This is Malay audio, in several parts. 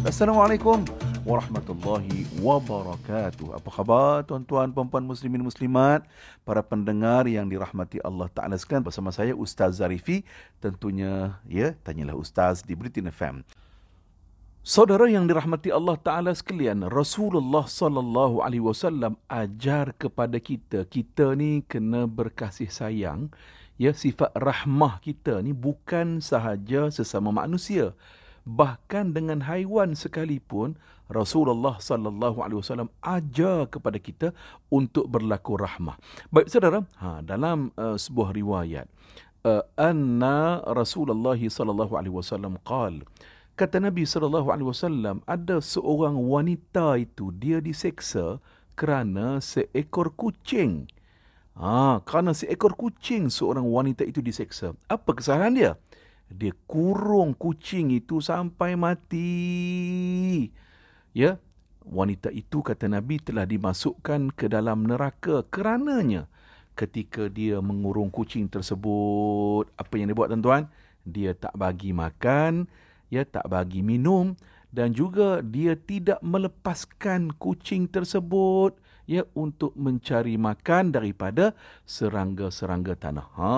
Assalamualaikum warahmatullahi wabarakatuh. Apa khabar tuan-tuan, puan-puan muslimin muslimat, para pendengar yang dirahmati Allah Taala sekalian bersama saya Ustaz Zarifi. Tentunya ya, tanyalah Ustaz di Britain FM. Saudara yang dirahmati Allah Taala sekalian, Rasulullah sallallahu alaihi wasallam ajar kepada kita, kita ni kena berkasih sayang. Ya, sifat rahmah kita ni bukan sahaja sesama manusia, bahkan dengan haiwan sekalipun Rasulullah sallallahu alaihi wasallam ajar kepada kita untuk berlaku rahmah. Baik saudara, ha dalam uh, sebuah riwayat uh, anna Rasulullah sallallahu alaihi wasallam qal kata Nabi sallallahu alaihi wasallam ada seorang wanita itu dia diseksa kerana seekor kucing. Ha, kerana seekor kucing seorang wanita itu diseksa. Apa kesalahan dia? dia kurung kucing itu sampai mati. Ya, wanita itu kata Nabi telah dimasukkan ke dalam neraka kerananya ketika dia mengurung kucing tersebut. Apa yang dia buat tuan-tuan? Dia tak bagi makan, ya tak bagi minum dan juga dia tidak melepaskan kucing tersebut ya untuk mencari makan daripada serangga-serangga tanah. Ha,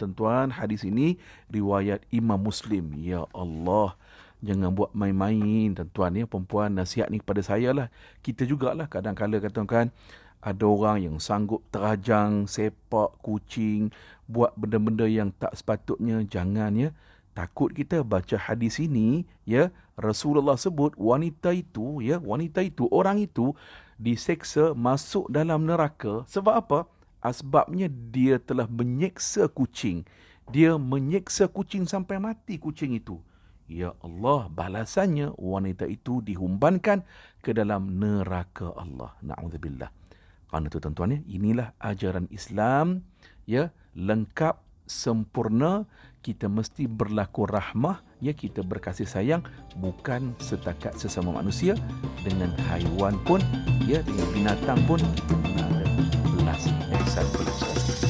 tuan-tuan, hadis ini riwayat Imam Muslim. Ya Allah, jangan buat main-main tuan-tuan ya, perempuan nasihat ni kepada saya lah. Kita jugalah kadang-kadang katakan ada orang yang sanggup terajang, sepak kucing, buat benda-benda yang tak sepatutnya, jangan ya. Takut kita baca hadis ini, ya, Rasulullah sebut wanita itu, ya, wanita itu, orang itu diseksa masuk dalam neraka sebab apa? Asbabnya dia telah menyeksa kucing. Dia menyeksa kucing sampai mati kucing itu. Ya Allah, balasannya wanita itu dihumbankan ke dalam neraka Allah. Na'udzubillah. Kerana itu tuan-tuan ya, inilah ajaran Islam ya, lengkap, sempurna, kita mesti berlaku rahmah ya kita berkasih sayang bukan setakat sesama manusia dengan haiwan pun ya dengan binatang pun kita ada belas ihsan pada